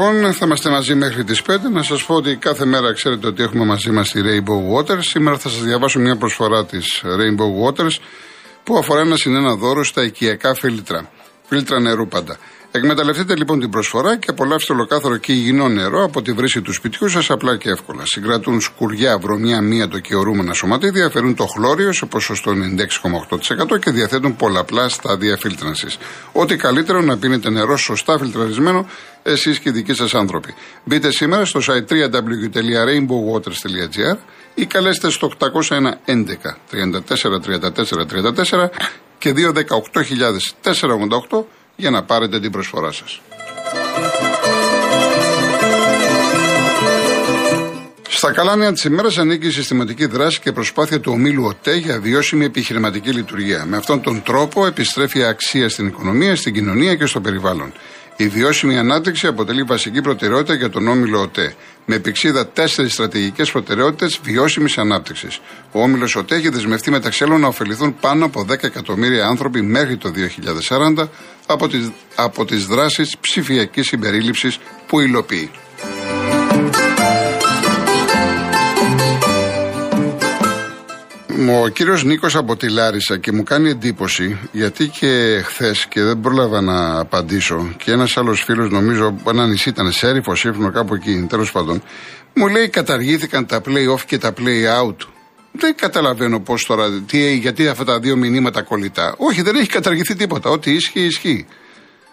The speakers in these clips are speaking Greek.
Συνεχίζουμε λοιπόν, θα είμαστε μαζί μέχρι τις 5. Να σας πω ότι κάθε μέρα ξέρετε ότι έχουμε μαζί μας τη Rainbow Waters. Σήμερα θα σας διαβάσω μια προσφορά της Rainbow Waters που αφορά ένα συνένα δώρο στα οικιακά φίλτρα. Φίλτρα νερού πάντα. Εκμεταλλευτείτε λοιπόν την προσφορά και απολαύστε ολοκάθαρο και υγιεινό νερό από τη βρύση του σπιτιού σας απλά και εύκολα. Συγκρατούν σκουριά, βρωμιά, μίατο και ορούμενα σωματίδια, αφαιρούν το χλώριο σε ποσοστό 96,8% και διαθέτουν πολλαπλά στάδια φίλτρανσης. Ό,τι καλύτερο να πίνετε νερό σωστά φιλτραρισμένο εσείς και οι δικοί σας άνθρωποι. Μπείτε σήμερα στο site www.rainbowwaters.gr ή καλέστε στο 801 11 34 34 34 και 218.488 για να πάρετε την προσφορά σας. Στα καλάνια της ημέρας ανήκει η συστηματική δράση και προσπάθεια του ομίλου ΟΤΕ για βιώσιμη επιχειρηματική λειτουργία. Με αυτόν τον τρόπο επιστρέφει αξία στην οικονομία, στην κοινωνία και στο περιβάλλον. Η βιώσιμη ανάπτυξη αποτελεί βασική προτεραιότητα για τον όμιλο ΟΤΕ, με επεξίδα τέσσερις στρατηγικές προτεραιότητες βιώσιμης ανάπτυξης. Ο όμιλος ΟΤΕ έχει δεσμευτεί μεταξύ άλλων να ωφεληθούν πάνω από 10 εκατομμύρια άνθρωποι μέχρι το 2040 από τις, από τις δράσεις ψηφιακής συμπερίληψης που υλοποιεί. Ο κύριος Νίκος από τη Λάρισα και μου κάνει εντύπωση γιατί και χθες και δεν πρόλαβα να απαντήσω και ένας άλλος φίλος, νομίζω, ένα νησί ήταν Σέριφο, Σύμφωνο κάπου εκεί, τέλος πάντων, μου λέει καταργήθηκαν τα play-off και τα play-out. Δεν καταλαβαίνω πώς τώρα, τι, γιατί αυτά τα δύο μηνύματα κολλητά. Όχι, δεν έχει καταργηθεί τίποτα. Ό,τι ισχύει, ισχύει.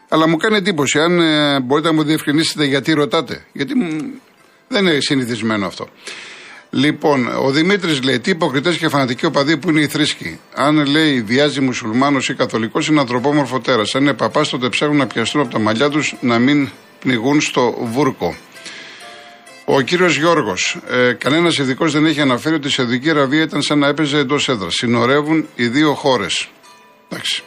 Αλλά μου κάνει εντύπωση, αν ε, μπορείτε να μου διευκρινίσετε γιατί ρωτάτε. Γιατί δεν είναι συνηθισμένο αυτό. Λοιπόν, ο Δημήτρης λέει: Τι υποκριτές και φανατικοί οπαδοί που είναι οι θρήσκοι. Αν λέει βιάζει μουσουλμάνος ή καθολικός, είναι ανθρωπόμορφο τέρας. Αν είναι παπάς, τότε ψάχνουν να πιαστούν από τα μαλλιά τους να μην πνιγούν στο βούρκο. Ο κύριος Γιώργος, ε, κανένας ειδικός δεν έχει αναφέρει ότι η Σαουδική Αραβία ήταν σαν να έπαιζε εντός έδρας. Συνορεύουν οι δύο χώρες. Εντάξει.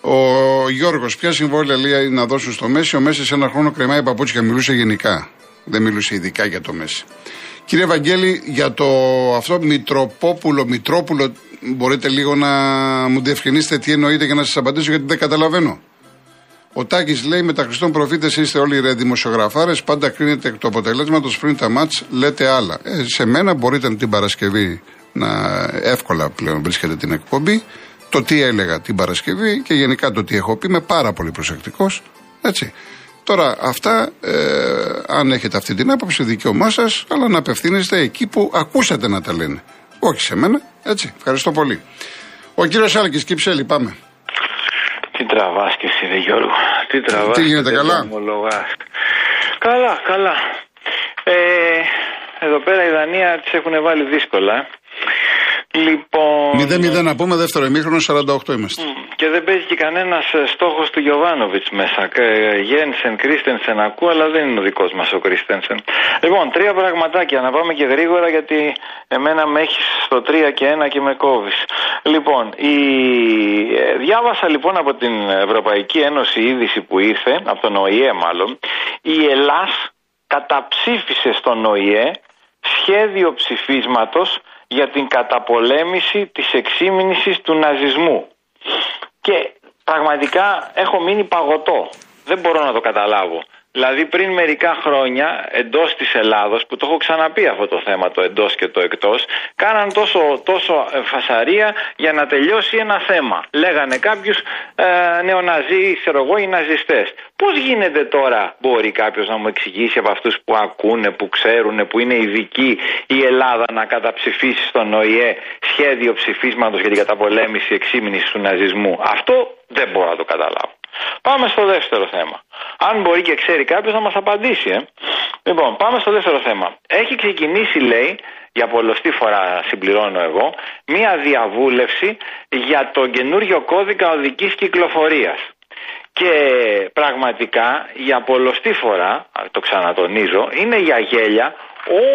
Ο Γιώργος, ποια συμβόλαια λέει να δώσουν στο Μέση. Ο Μέσης σε ένα χρόνο κρεμάει παπούτσια, μιλούσε γενικά. Δεν μιλούσε ειδικά για το Μέση. Κύριε Βαγγέλη, για το αυτό Μητροπόπουλο, Μητρόπουλο, μπορείτε λίγο να μου διευκρινίσετε τι εννοείτε για να σας απαντήσω, γιατί δεν καταλαβαίνω. Ο Τάκης λέει: Με τα Χριστόν προφήτες είστε όλοι ρε δημοσιογραφάρες. Πάντα κρίνετε εκ του αποτελέσματος πριν τα μάτς, λέτε άλλα. Ε, σε μένα μπορείτε την Παρασκευή να εύκολα πλέον βρίσκετε την εκπομπή. Το τι έλεγα την Παρασκευή και γενικά το τι έχω πει, είμαι πάρα πολύ προσεκτικός. Έτσι. Τώρα αυτά, ε, αν έχετε αυτή την άποψη, δικαίωμά σας, αλλά να απευθύνεστε εκεί που ακούσατε να τα λένε. Όχι σε μένα, έτσι. Ευχαριστώ πολύ. Ο κύριος Άλκης, Κυψέλη, πάμε. Τι τραβά και εσύ, Δε Γιώργο. Τι τραβά. Τι γίνεται, καλά; Καλά, καλά. Ε, εδώ πέρα η Δανία τις έχουν βάλει δύσκολα. Λοιπόν. 0-0 να πούμε, δεύτερο ημίχρονο, 48 είμαστε. Και δεν παίζει και κανένας ε, στόχος του Γιωβάνοβιτς μέσα. Ε, Γένσεν, Κρίστενσεν ακούω, αλλά δεν είναι ο δικός μας ο Κρίστενσεν. Λοιπόν, τρία πραγματάκια να πάμε και γρήγορα γιατί εμένα με έχεις στο 3 και 1 και με κόβεις. Λοιπόν, η... Ε, διάβασα λοιπόν από την Ευρωπαϊκή Ένωση είδηση που ήρθε, από τον ΟΗΕ μάλλον, η Ελλάς καταψήφισε στον ΟΗΕ σχέδιο ψηφίσματος για την καταπολέμηση της εξήμινησης του ναζισμού. Και πραγματικά έχω μείνει παγωτό. Δεν μπορώ να το καταλάβω. Δηλαδή πριν μερικά χρόνια εντός της Ελλάδος, που το έχω ξαναπεί αυτό το θέμα το εντός και το εκτός, κάναν τόσο, τόσο φασαρία για να τελειώσει ένα θέμα. Λέγανε κάποιους ε, νεοναζί, ξέρω εγώ, οι ναζιστές. Πώς γίνεται τώρα, μπορεί κάποιος να μου εξηγήσει από αυτούς που ακούνε, που ξέρουν, που είναι ειδικοί η Ελλάδα να καταψηφίσει στον ΟΗΕ σχέδιο ψηφίσματος για την καταπολέμηση εξήμινησης του ναζισμού. Αυτό δεν μπορώ να το καταλάβω. Πάμε στο δεύτερο θέμα. Αν μπορεί και ξέρει κάποιος να μας απαντήσει. Ε. Λοιπόν, πάμε στο δεύτερο θέμα. Έχει ξεκινήσει, λέει, για πολλωστή φορά συμπληρώνω εγώ, μία διαβούλευση για τον καινούριο κώδικα οδικής κυκλοφορίας. Και πραγματικά για πολλωστή φορά, το ξανατονίζω, είναι για γέλια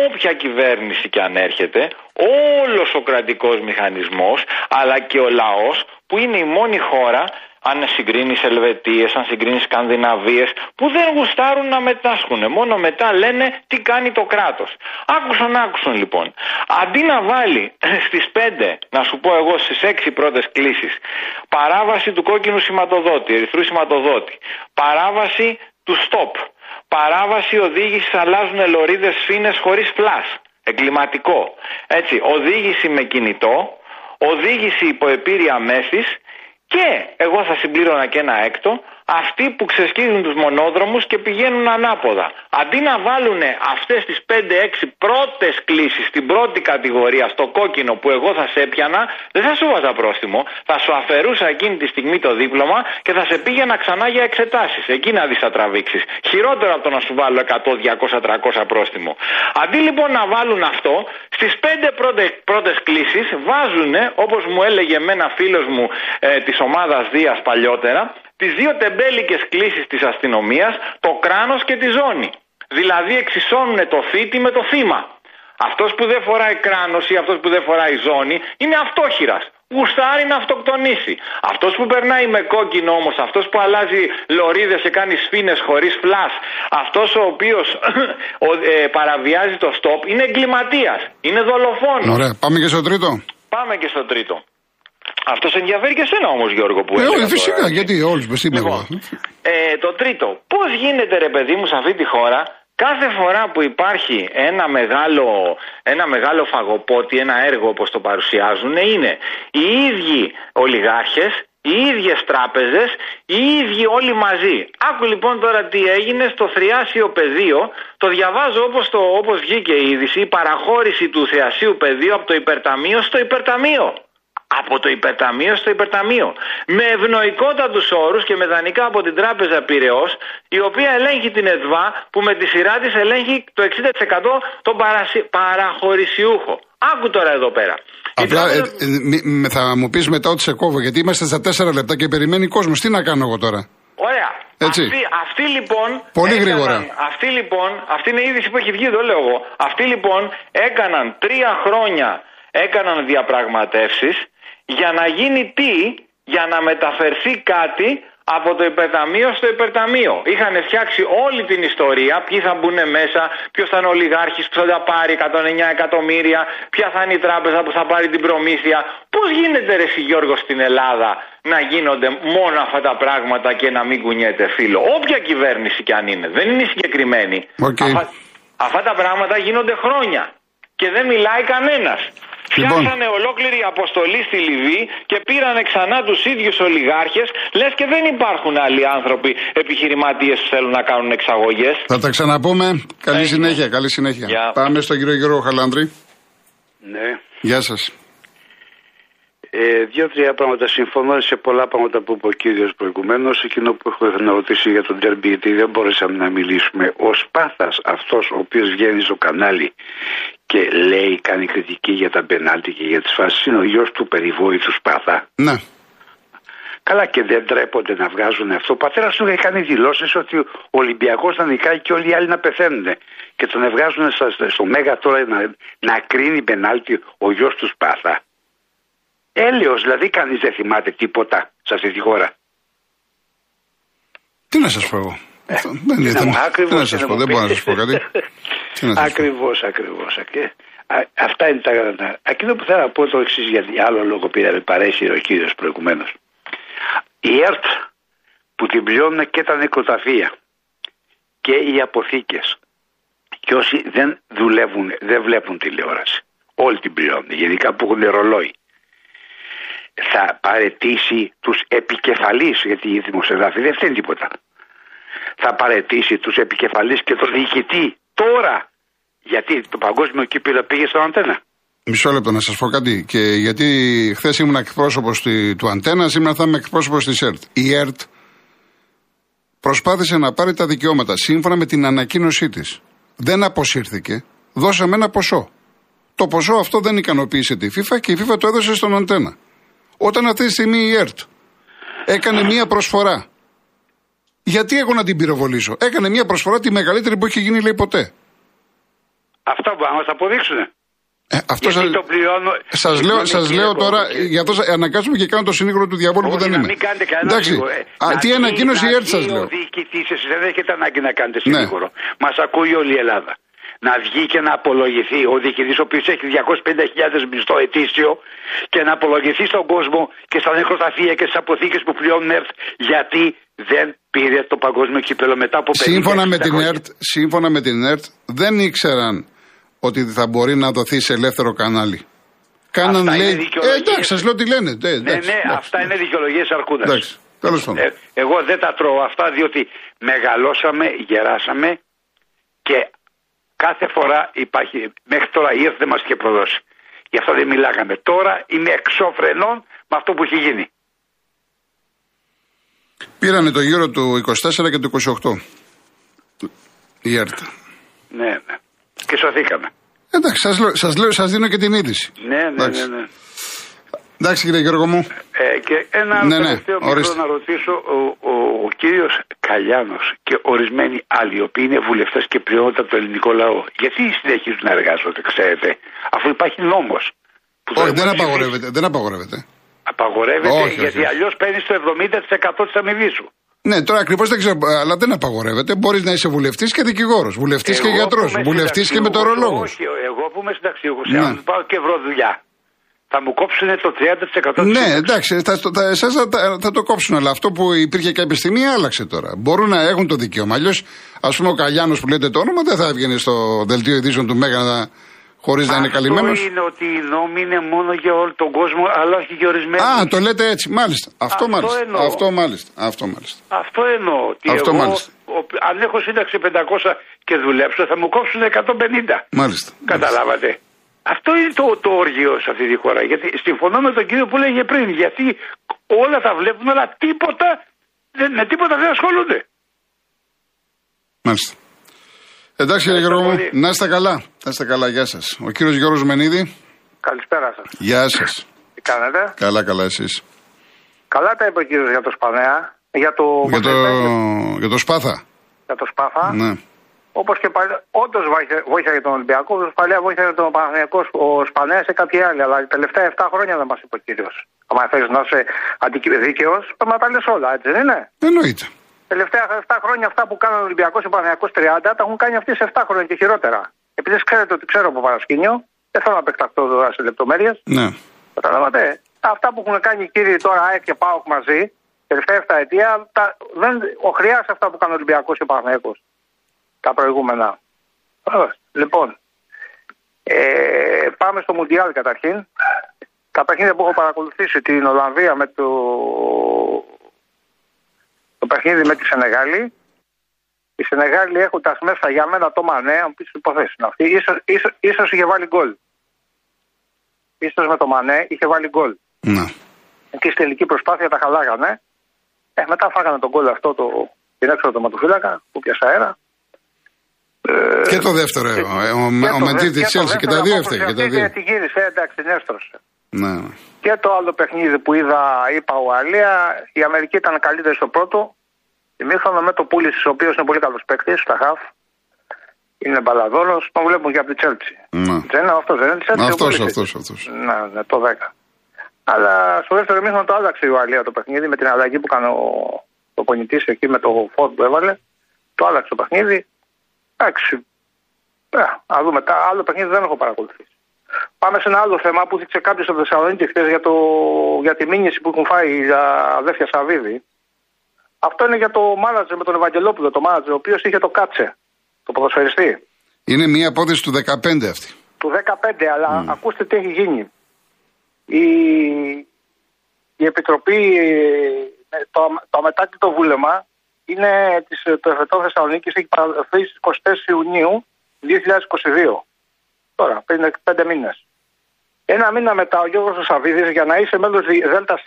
όποια κυβέρνηση και αν έρχεται, όλος ο κρατικός μηχανισμός, αλλά και ο λαός που είναι η μόνη χώρα αν συγκρίνεις Ελβετίες, αν συγκρίνεις Σκανδιναβίες, που δεν γουστάρουν να μετάσχουν. Μόνο μετά λένε τι κάνει το κράτος. Άκουσαν, άκουσαν λοιπόν. Αντί να βάλει στις 5, να σου πω εγώ στις 6 πρώτες κλήσεις, παράβαση του κόκκινου σηματοδότη, ερυθρού σηματοδότη, παράβαση του stop. Παράβαση οδήγησης αλλάζουν λωρίδες φίνε χωρίς φλάς. Εγκληματικό. Έτσι, οδήγηση με κινητό, οδήγηση υπό επίρρεια μέθης και εγώ θα συμπλήρωνα και ένα έκτο, αυτοί που ξεσκίζουν τους μονόδρομους και πηγαίνουν ανάποδα. Αντί να βάλουν αυτές τις 5-6 πρώτες κλήσεις στην πρώτη κατηγορία, στο κόκκινο που εγώ θα σε έπιανα, δεν θα σου βάζα πρόστιμο. Θα σου αφαιρούσα εκείνη τη στιγμή το δίπλωμα και θα σε πήγαινα ξανά για εξετάσεις. Εκεί να δεις θα τραβήξεις. Χειρότερο από το να σου βάλω 100, 200, 300 πρόστιμο. Αντί λοιπόν να βάλουν αυτό, στις 5 πρώτες, πρώτες κλήσεις βάζουν, όπως μου έλεγε ένα φίλος μου ε, της ομάδας Δίας παλιότερα, τις δύο τεμπέλικες κλήσεις της αστυνομίας, το κράνος και τη ζώνη. Δηλαδή εξισώνουν το θήτη με το θύμα. Αυτός που δεν φοράει κράνος ή αυτός που δεν φοράει ζώνη είναι αυτόχειρας. Γουστάρει να αυτοκτονήσει. Αυτός που περνάει με κόκκινο όμως, αυτός που αλλάζει λωρίδες και κάνει σφήνες χωρίς φλάς, αυτός ο οποίος ε, παραβιάζει το στόπ είναι εγκληματίας, είναι δολοφόνος. Ωραία, πάμε και στο τρίτο. Πάμε και στο τρίτο. Αυτός ενδιαφέρει και εσένα όμως, Γιώργο, που ε, φυσικά, γιατί όλους μας λοιπόν, ε, το τρίτο. Πώς γίνεται, ρε παιδί μου, σε αυτή τη χώρα Κάθε φορά που υπάρχει ένα μεγάλο, ένα μεγάλο φαγοπότη, ένα έργο όπως το παρουσιάζουν, είναι οι ίδιοι ολιγάρχες, οι ίδιες τράπεζες, οι ίδιοι όλοι μαζί. Άκου λοιπόν τώρα τι έγινε στο θριάσιο πεδίο, το διαβάζω όπως, το, όπως βγήκε η είδηση, η παραχώρηση του θριασίου πεδίου από το υπερταμείο στο υπερταμείο από το υπερταμείο στο υπερταμείο. Με ευνοϊκότατους όρους και με δανεικά από την τράπεζα Πυραιός, η οποία ελέγχει την ΕΔΒΑ, που με τη σειρά της ελέγχει το 60% τον παραχωρησιούχο. Άκου τώρα εδώ πέρα. Απλά ε, ε, θα μου πεις μετά ότι σε κόβω, γιατί είμαστε στα 4 λεπτά και περιμένει κόσμος. Τι να κάνω εγώ τώρα; Ωραία. Έτσι. Αυτή, αυτή λοιπόν. Πολύ έκαναν, γρήγορα. Αυτή λοιπόν, αυτή είναι η είδηση που έχει βγει, δεν λέω εγώ. Αυτοί λοιπόν έκαναν τρία χρόνια έκαναν διαπραγματεύσεις για να γίνει τι, για να μεταφερθεί κάτι από το υπερταμείο στο υπερταμείο. Είχαν φτιάξει όλη την ιστορία, ποιοι θα μπουν μέσα, ποιος θα είναι ο ολιγάρχης που θα τα πάρει 109 εκατομμύρια, ποια θα είναι η τράπεζα που θα πάρει την προμήθεια. Πώς γίνεται, Ρε Γιώργος, στην Ελλάδα να γίνονται μόνο αυτά τα πράγματα και να μην κουνιέται φίλο; Όποια κυβέρνηση κι αν είναι, δεν είναι συγκεκριμένη. Okay. αυτά τα πράγματα γίνονται χρόνια και δεν μιλάει κανένας. Λοιπόν. Φτιάξανε ολόκληρη αποστολή στη Λιβύη και πήρανε ξανά τους ίδιους ολιγάρχες, λες και δεν υπάρχουν άλλοι άνθρωποι επιχειρηματίες που θέλουν να κάνουν εξαγωγές. Θα τα ξαναπούμε. Καλή συνέχεια, καλή συνέχεια. Πάμε στον κύριο Γιώργο Χαλάνδρη. Ναι. Γεια σας. Ε, Δύο-τρία πράγματα. Συμφωνώ σε πολλά πράγματα που είπε ο κύριος προηγουμένως. Εκείνο που έχω να ρωτήσει για τον Τέρμπι, γιατί δεν μπορέσαμε να μιλήσουμε. Ο Σπάθας, αυτός ο οποίος βγαίνει στο κανάλι και λέει, κάνει κριτική για τα πενάλτη και για τις φάσεις, είναι ο γιος του περιβόητου Σπάθα. Ναι. Καλά και δεν τρέπονται να βγάζουν αυτό. Ο πατέρας του έχει κάνει δηλώσεις ότι ο Ολυμπιακός θα νικάει και όλοι οι άλλοι να πεθαίνουν. Και τον βγάζουν στο Μέγα τώρα να, να κρίνει πενάλτη ο γιος του Σπάθα. Έλεος, δηλαδή κανείς δεν θυμάται τίποτα σε αυτή τη χώρα. Τι να σας πω εγώ. Ε, δεν ήταν. Τι να σας πω, δεν μπορώ να σας πω κάτι. Ακριβώς, ακριβώς. Αυτά είναι τα Εκείνο που θέλω να πω το εξής για άλλο λόγο πήρε παρέσει ο κύριος προηγουμένως. Η ΕΡΤ που την πληρώνουν και τα νεκροταφεία και οι αποθήκες και όσοι δεν δουλεύουν, δεν βλέπουν τηλεόραση. Όλοι την πληρώνουν, γενικά που έχουν ρολόι θα παρετήσει τους επικεφαλείς, γιατί η δημοσιογράφη δεν θέλει τίποτα. Θα παρετήσει τους επικεφαλείς και τον διοικητή τώρα, γιατί το παγκόσμιο κύπηλο πήγε στον αντένα. Μισό λεπτό να σας πω κάτι. Και γιατί χθες ήμουν εκπρόσωπος του Αντένα, σήμερα θα είμαι εκπρόσωπος της ΕΡΤ. Η ΕΡΤ προσπάθησε να πάρει τα δικαιώματα σύμφωνα με την ανακοίνωσή της. Δεν αποσύρθηκε. Δώσαμε ένα ποσό. Το ποσό αυτό δεν ικανοποίησε τη FIFA και η FIFA το έδωσε στον Αντένα. Όταν αυτή τη στιγμή η ΕΡΤ έκανε μία προσφορά. Γιατί εγώ να την πυροβολήσω; Έκανε μία προσφορά τη μεγαλύτερη που έχει γίνει λέει ποτέ. Αυτά που να μα αποδείξουν. Ε, αυτό σας, το πληρώνω, σας λέω, σας λέω τώρα, για αυτό αναγκάζομαι και κάνω το συνήγορο του διαβόλου που δεν είμαι. Μην κάνετε κανένα Εντάξει, ε, α, τι ανακοίνωση η ΕΡΤ σας λέω. Ο διοικητής, εσείς δεν έχετε ανάγκη να κάνετε ναι. συνήγορο. Ναι. Μας ακούει όλη η Ελλάδα να βγει και να απολογηθεί ο διοικητής, ο οποίος έχει 250.000 μισθό ετήσιο, και να απολογηθεί στον κόσμο και στα νεκροταφεία και στις αποθήκες που πληρώνουν ΕΡΤ γιατί δεν πήρε το παγκόσμιο κύπελο μετά από 50 Σύμφωνα με, 60 την χρόνια. ΕΡΤ, σύμφωνα με την ΕΡΤ, δεν ήξεραν ότι θα μπορεί να δοθεί σε ελεύθερο κανάλι. Κάναν Αυτά είναι λέει. Ε, δικαιολογίες. εντάξει, σας λέω τι λένε. Ε, Ναι, εντάξει, ναι, εντάξει. αυτά είναι δικαιολογίες αρκούδας. Εντάξει, τέλος πάντων. Ε, εγώ δεν τα τρώω αυτά διότι μεγαλώσαμε, γεράσαμε και κάθε φορά υπάρχει, μέχρι τώρα η ΕΡΤ δεν μας είχε προδώσει. Γι' αυτό δεν μιλάγαμε. Τώρα είμαι εξώφρενων με αυτό που έχει γίνει. Πήρανε το γύρο του 24 και του 28. Η ΕΡΤ. Ναι, ναι. Και σωθήκαμε. Εντάξει, σας, λέω, σας, λέω, σας δίνω και την είδηση. Ναι, ναι, Εντάξει. ναι. ναι. Εντάξει κύριε Γιώργο μου. Ε, και ένα Ναι, ναι, τελευταίο μικρό ορίστε. να ρωτήσω, ο, ο, ο κύριος Καλιάνος και ορισμένοι άλλοι, οι οποίοι είναι βουλευτές και πλειότητα από το ελληνικό λαό, γιατί συνεχίζουν να εργάζονται, ξέρετε, αφού υπάρχει νόμος. Που το Όχι, έχουμε δεν ψηφίσει. απαγορεύεται. Δεν απαγορεύεται. Απαγορεύεται Όχι, όχι, γιατί όχι. αλλιώς παίρνεις το 70% της αμοιβής σου. Ναι, τώρα ακριβώς δεν ξέρω, αλλά δεν απαγορεύεται. Μπορείς να είσαι βουλευτής και δικηγόρος, βουλευτής και Εγώ γιατρός, που είμαι βουλευτής και συνταξιούχος, μετεωρολόγος. Όχι, εγώ που είμαι συνταξιούχος, Ναι. αν πάω και βρω δουλειά, θα μου κόψουν το 30% της Ναι, σύνταξης. εντάξει, θα, θα, εσάς θα, θα- θα το κόψουν, αλλά αυτό που υπήρχε κάποια στιγμή άλλαξε τώρα. Μπορούν να έχουν το δικαίωμα. Αλλιώς, ας πούμε, ο Καλιάνος που λέτε το όνομα δεν θα έβγαινε στο δελτίο ειδήσεων του Μέγα χωρίς να είναι καλυμμένος. Αυτό είναι ότι οι νόμοι είναι μόνο για όλο τον κόσμο, αλλά όχι για ορισμένους. Α, το λέτε έτσι, μάλιστα. Αυτό, Αυτό μάλιστα. εννοώ. Αυτό μάλιστα. Αυτό μάλιστα. Αυτό εννοώ. Ότι Αυτό εγώ, μάλιστα. ο- αν έχω σύνταξη 500 και δουλέψω, θα μου κόψουν 150. Μάλιστα. Καταλάβατε. Αυτό είναι το, το όργιο σε αυτή τη χώρα. Γιατί συμφωνώ με τον κύριο που λέγε πριν. Γιατί όλα τα βλέπουν, αλλά τίποτα, δεν- με τίποτα δεν ασχολούνται. Μάλιστα. Εντάξει κύριε Γιώργο μου, πολύ. να είστε καλά. Να είστε καλά, γεια σας. Ο κύριος Γιώργος Μενίδη, Καλησπέρα σας. γεια σας. Τι κάνετε; καλά, καλά, εσείς. Καλά τα είπε ο κύριος για το Σπανέα. Για το, Για το, πώς λέτε, για το Σπάθα. για το Σπάθα. Ναι. Όπως και παλιά. Όντως βοήθεια για τον Ολυμπιακό. Όπω παλιά βοήθεια για τον Παναγιακό ο Σπανέα σε κάποιοι άλλοι. Αλλά τα τελευταία 7 χρόνια δεν μας είπε ο κύριος. Αν θέλεις να είσαι δίκαιος, πρέπει να τα λες όλα, έτσι δεν είναι; Εννοείται. Τελευταία 7 χρόνια αυτά που κάνουν ο Ολυμπιακός και ο Παναγιακός 30 τα έχουν κάνει αυτοί σε 7 χρόνια και χειρότερα. Επειδή ξέρετε ότι ξέρω από παρασκήνιο, δεν θέλω να επεκταθώ τώρα σε λεπτομέρειες. Ναι. Καταλάβατε. Αυτά που έχουν κάνει οι κύριοι τώρα ΑΕΚ και ΠΑΟΚ μαζί, τελευταία 7 ετία, τα, δεν, ο χρειάς αυτά που κάνει ο Ολυμπιακός και ο Παναγιακός, Τα προηγούμενα. Ωραία. Λοιπόν, ε, πάμε στο Μουντιάλ καταρχήν. Τα παιχνίδια που έχω παρακολουθήσει την Ολλανδία με το, το παιχνίδι με τη Σενεγάλη. Οι Σενεγάλοι έχοντα μέσα για μένα το Μανέ, αν πεις υποθέσεις είναι αυτή, ίσως, ίσως, ίσως είχε βάλει γκολ. Ίσως με το Μανέ είχε βάλει γκολ. Ναι. Εκεί στη τελική προσπάθεια τα χαλάγανε. Ε, μετά φάγανε τον γκολ αυτό, το, την έξω του ματοφύλακα που πιάσε αέρα. Ε, Και το δεύτερο, ε, ο, ο, και ο το Μεντζή δε- της και το Τσέλση και τα δεύτερο δύο απόκριση έφταιγε. Και τα αυτή, δύο. ε, Τη γύρισε, εντάξει, την έστρωσε. Ναι. Και το άλλο παιχνίδι που είδα, είπα Ουαλία, η Αμερική ήταν καλύτερη στο πρώτο. Ημίχρονο με το Πούλης, ο οποίος είναι πολύ καλός παίκτης, στα χαφ. Είναι μπαλαδόρο, τον βλέπουν και από τη Τσέλτσι. Ναι. Δεν είναι αυτός, δεν είναι της Τσέλτσι. Αυτός, αυτός, αυτός. Ναι, ναι, το 10. Αλλά στο δεύτερο μήχρονο το άλλαξε η Ουαλία το παιχνίδι με την αλλαγή που έκανε ο προπονητή εκεί με το φόρ που έβαλε. Το άλλαξε το παιχνίδι. Εντάξει. Ε, να δούμε. Τα άλλο παιχνίδι δεν έχω παρακολουθήσει. Πάμε σε ένα άλλο θέμα που δείξε κάποιος στο Θεσσαλονίκη χθες για, το, για τη μήνυση που έχουν φάει για αδέρφια Σαββίδη. Αυτό είναι για το μάνατζερ με τον Ευαγγελόπουλο, το μάνατζερ, ο οποίος είχε το κάτσε, το ποδοσφαιριστή. Είναι μια απόδειξη του 15 αυτή. Του 15, αλλά ακούστε τι έχει γίνει. Η, η Επιτροπή, ε, το, το αμετάκλητο βούλεμα είναι της, το Εφετό Θεσσαλονίκης έχει παραδοθεί στις 24 Ιουνίου 2022. Τώρα, πριν 5 μήνες. Ένα μήνα μετά ο Γιώργος Σαββίδης για να είσαι μέλος ΔΣ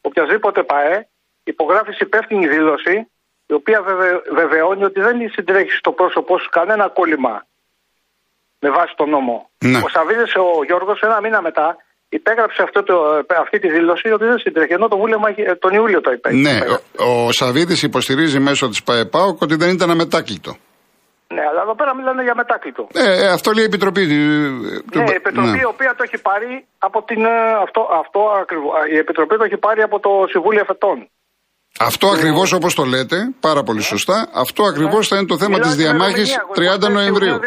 οποιασδήποτε ΠΑΕ υπογράφεις υπεύθυνη δήλωση η οποία βεβαι- βεβαιώνει ότι δεν συντρέχει στο πρόσωπό σου κανένα κόλλημα με βάση τον νόμο. Ναι. Ο Σαββίδης, ο Γιώργος, ένα μήνα μετά υπέγραψε αυτό το, αυτή τη δήλωση ότι δεν συντρέχει, ενώ το βούλεμα είχε- τον Ιούλιο το είπε. Ναι, ο, ο Σαββίδης υποστηρίζει μέσω της ΠαΕΠΑΟΚ ότι δεν ήταν αμετάκλητο. Ναι, αλλά εδώ πέρα μιλάνε για μετάκλητο. Ε, ε, αυτό λέει η Επιτροπή. ε, του- Ναι, η Επιτροπή ναι. η οποία το έχει πάρει από την. ε, Αυτό, αυτό ακριβώς, η Επιτροπή το έχει πάρει από το Συμβούλιο Εφετών. Αυτό ακριβώς όπως το λέτε, πάρα πολύ σωστά, αυτό ακριβώς θα είναι το θέμα της διαμάχης 30 Νοεμβρίου.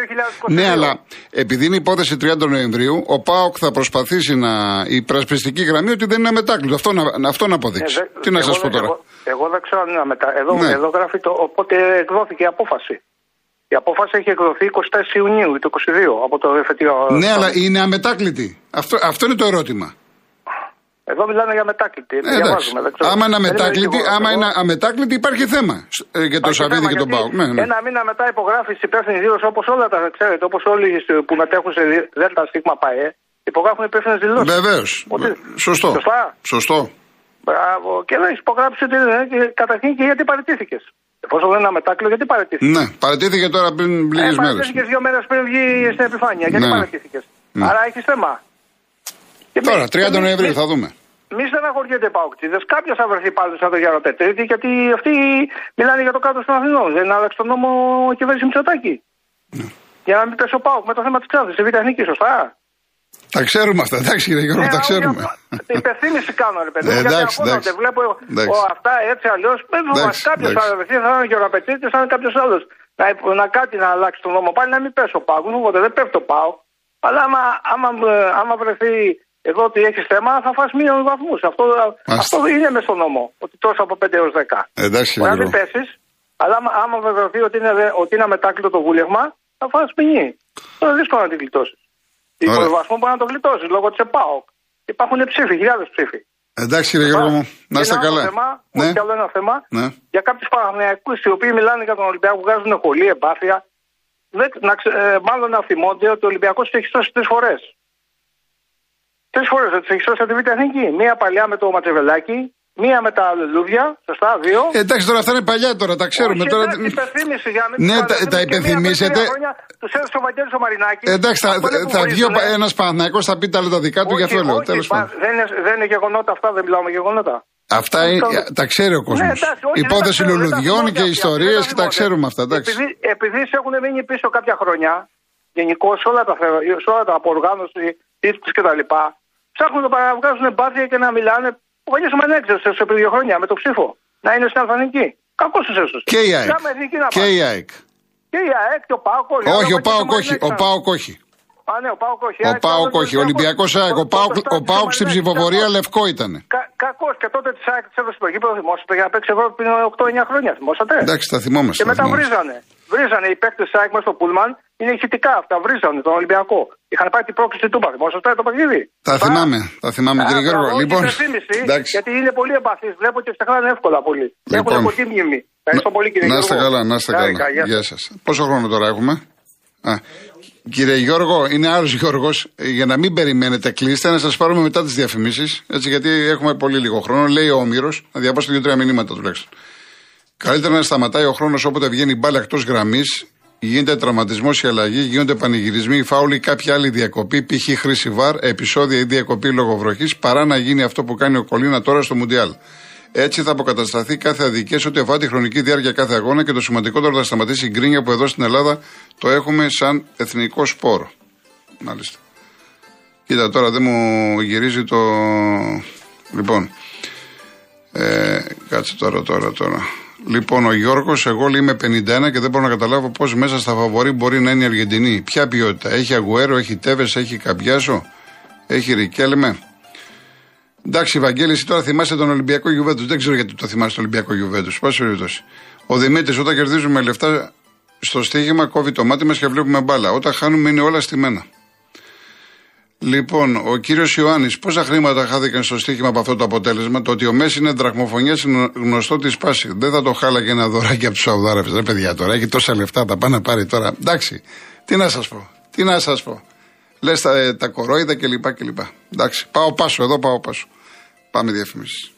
Ναι, αλλά επειδή είναι υπόθεση 30 Νοεμβρίου, ο ΠΑΟΚ θα προσπαθήσει να. η υπερασπιστική γραμμή ότι δεν είναι αμετάκλητο. Αυτό να, αυτό να αποδείξει. Ε, Τι να σας πω τώρα; Εγώ, εγώ, δεν ξέρω αν είναι αμετάκλητο. Εδώ, Ναι. εδώ γράφει το. Οπότε εκδόθηκε η απόφαση. Η απόφαση έχει εκδοθεί 24 Ιουνίου το 22 από το εφετείο. Ναι, αλλά είναι αμετάκλητη. Αυτό, αυτό είναι το ερώτημα. Εδώ μιλάνε για μετάκλητη. Ε, εντάξει. διαβάζουμε, δεν ξέρω. Άμα είναι Δεν είμαι αμετάκλητη, σίγουρος. άμα Εγώ- είναι αμετάκλητη, υπάρχει θέμα ε, για το Υπάρχει Σαββίδι θέμα, και τον γιατί ΠΑΟΚ. Ναι, ναι. Ένα μήνα μετά υπογράφεις τη υπεύθυνη δήλωση όπως όλα τα ξέρετε, όπως όλοι που μετέχουν σε ΔΕΛΤΑ Σίγμα ΠΑΕ, υπογράφουν υπεύθυνες δηλώσεις. Βεβαίως. Ότι- Σωστό. Σωστά. Σωστό. Μπράβο. Και δεν έχεις υπογράψει ότι δεν είναι. Και καταρχήν και γιατί παραιτήθηκες. Εφόσον δεν είναι αμετάκλητο, γιατί παραιτήθηκες. Ναι, παρατήθηκε τώρα πριν λίγες Ε, μέρες. παραιτήθηκες δύο μέρες πριν βγει στην επιφάνεια. Γιατί Ναι. παραιτήθηκες. Ναι. Άρα έχεις θέμα. Και Τώρα, μη- 30 και μη- Νοεμβρίου μη- θα δούμε. Μη στεναχωριέται οι παοκτήδε. Κάποιος θα βρεθεί πάλι σαν το Γιάννο Πετρίτη, γιατί αυτοί μιλάνε για το κάτω των Αθηνών. Δεν άλλαξε τον νόμο η κυβέρνησης Μητσοτάκη. Ναι. Για να μην πέσει ο Πάοκ με το θέμα της Ξάνθη, η Β' Εθνική, σωστά. Τα ξέρουμε αυτά, εντάξει κύριε Γιώργο, Ε, τα όχι, ξέρουμε. Την υπενθύμηση κάνω, ρε παιδί. Ε, μου, γιατί εντάξει, αγχώνονται. εντάξει. Βλέπω Εντάξει. ο, αυτά έτσι αλλιώς. Εντάξει, Κάποιος θα εντάξει. βρεθεί, θα είναι ο Γεωραπετήτη, θα είναι κάποιος άλλος. Να, να κάτι να αλλάξει τον νόμο πάλι, να μην πέσει ο Πάοκ. Οπότε δεν πέφτει ο Πάοκ. Αλλά άμα, άμα, ε, άμα βρεθεί εδώ ότι έχεις θέμα, θα φας μείον βαθμούς. Αυτό, αυτό είναι μες στον νόμο. Ότι τόσο από 5 έως 10. Ε, Εντάξει Μπορεί κύριε να μην Γιώργο. πέσεις, αλλά άμα, άμα βεβαιωθεί ότι είναι, δε- ότι είναι αμετάκλητο το βούλευμα, θα φας ποινή. Τώρα δύσκολο να την γλιτώσεις. Η Ωραία. υποβασμό μπορεί να το γλιτώσεις λόγω της ΕΠΑΟΚ. Υπάρχουν ψήφοι, χιλιάδες ψήφοι. Εντάξει κύριε Γιώργο μου, να Και είστε ένα άλλο καλά. Θέμα, Ναι, όχι άλλο ένα θέμα. ναι. Για κάποιους Παναγιακού οι οποίοι μιλάνε για τον Ολυμπιακό, βγάζουν χολή, εμπάθεια. Δεν, να, ξε- ε, μάλλον να θυμώνται ότι ο Ολυμπιακός του έχει σώσει τρεις φορές. Τρεις φορές δεν του έχει σώσει από τη Β' Εθνική. Μία παλιά με το Ματσεβελάκι, μία με τα λουλούδια, σωστά, δύο. Ε, εντάξει τώρα αυτά είναι παλιά τώρα, τα ξέρουμε. Όχι, τώρα... εντάξει, υπενθύμηση για να μην Ναι, τους τα- παραδεχτούμε. τα Και μία πριν υπενθυμίσετε. τρία χρόνια Τους έδωσε ο Βαγγέλης ο Μαρινάκης. Ε, εντάξει, θα, Αυτό είναι που θα βγει χωρίζουνε. ένας Παναθυναϊκό, θα πει τα άλλα τα δικά του, γι' αυτό Όχι, λέω. όχι, Τέλος πα- πάντων. δεν, είναι, δεν είναι γεγονότα αυτά, δεν μιλάω με γεγονότα. Αυτά είναι, τα ξέρει ο κόσμος. Ναι, εντάξει, όχι, δεν τα Υπόθεση ξέρω, δεν τα λουλουδιών θυμόνται και αυτοί, ιστορίες δεν και τα θυμόνται. ξέρουμε αυτά. Εντάξει. Επειδή, επειδή σε έχουν μείνει πίσω κάποια χρόνια, γενικώς σε όλα τα, θε- σε όλα τα από οργάνωση, τίτλου κτλ. Ψάχνουν να βγάζουν μπάθια και να μιλάνε. Ο Βαγγέλης με έξωσε σε πριν δύο χρόνια με το ψήφο. Να είναι στην Αλφανική. Κακός του έσωσε. Και η ΑΕΚ. Κάμε εθνική να Και πάει. η ΑΕΚ. Και η ΑΕΚ και ο Πάοκ. Όχι, ο Πάοκ όχι. Ο Πάοκ όχι. Α, ναι, ο Πάοκ όχι. Ο Πάοκ όχι. Ολυμπιακός ΑΕΚ. Ο Πάοκ- Ο Πάοκ στην ψηφοφορία λευκό ήταν. Κακός και τότε της ΑΕΚ της έδωσε το γήπεδο. Θυμόσατε για να παίξει εδώ πριν 8-9 χρόνια. Θυμόσατε; Εντάξει, τα θυμόμαστε. Και τα μετά θυμόμαστε. βρίζανε. Βρίζανε οι παίκτες της ΑΕΚ μέσα στο Πούλμαν. Είναι ηχητικά αυτά. Βρίζανε τον Ολυμπιακό. Είχαν πάει την πρόκληση του Τούμπα. Θυμόσαστε το παιχνίδι. Τα Σωστά. θυμάμαι. Τα θυμάμαι, Α, κύριε Γιώργο. μπράβο, Λοιπόν, και υπενθύμηση, εντάξει. γιατί είναι πολύ εμπαθεί. Βλέπω και ξεχνάνε εύκολα πολύ. Λοιπόν. Έχουν κοντή μνήμη. Ευχαριστώ πολύ κύριε Να είστε Γιώργο. καλά, να είστε Χάρηκα, καλά. γεια Γεια σας. σας. Πόσο χρόνο τώρα έχουμε; Α, κύριε Γιώργο, είναι άλλο Γιώργο. Για να μην περιμένετε, κλείστε να σας πάρουμε μετά τις διαφημίσεις. Έτσι, γιατί έχουμε πολύ λίγο χρόνο. Λέει ο Όμηρος, να διαβάσω δύο-τρία μηνύματα τουλάχιστον. Καλύτερα να σταματάει ο χρόνος όποτε βγαίνει η μπάλα εκτός γραμμής, γίνεται τραυματισμός ή αλλαγή, γίνονται πανηγυρισμοί, φάουλοι ή κάποια άλλη διακοπή, π.χ. χρήση βαρ, επεισόδια ή διακοπή λόγω βροχής, παρά να γίνει αυτό που κάνει ο Κολίνα τώρα στο Μουντιάλ. Έτσι θα αποκατασταθεί κάθε αδικία σε ό,τι αφορά τη χρονική διάρκεια κάθε αγώνα και το σημαντικότερο θα σταματήσει η γκρίνια που εδώ στην Ελλάδα το έχουμε σαν εθνικό σπόρο. Μάλιστα. Κοίτα τώρα δεν μου γυρίζει το. Λοιπόν. Ε, κάτσε τώρα, τώρα, τώρα. Λοιπόν, ο Γιώργος, εγώ είμαι 51 και δεν μπορώ να καταλάβω πώς μέσα στα φαβορή μπορεί να είναι η Αργεντινή. Ποια ποιότητα. Έχει Αγουέρο, έχει Τέβες, έχει Καμπιάσο, έχει Ρικέλμε. Εντάξει, Βαγγέλη, εσύ τώρα θυμάσαι τον Ολυμπιακό Γιουβέντους. Δεν ξέρω γιατί το θυμάσαι τον Ολυμπιακό Γιουβέντους. Πάση περιπτώσει. Ο Δημήτρης, όταν κερδίζουμε λεφτά στο στοίχημα, κόβει το μάτι μας και βλέπουμε μπάλα. Όταν χάνουμε, είναι όλα στημένα. Λοιπόν, ο κύριος Ιωάννης, πόσα χρήματα χάθηκαν στο στοίχημα από αυτό το αποτέλεσμα; Το ότι ο Μέσης είναι δραχμοφωνιάς είναι γνωστό της πάση. Δεν θα το χάλαγε ένα δωράκι από τους Σαουδάραβες. Ρε παιδιά τώρα, έχει τόσα λεφτά, τα πάει να πάρει τώρα. Εντάξει, τι να σας πω, τι να σας πω. Λες τα, ε, τα κορόιδα κλπ. κλπ. Εντάξει, πάω πάσο, εδώ πάω πάσο. Πάμε διαφημίσεις.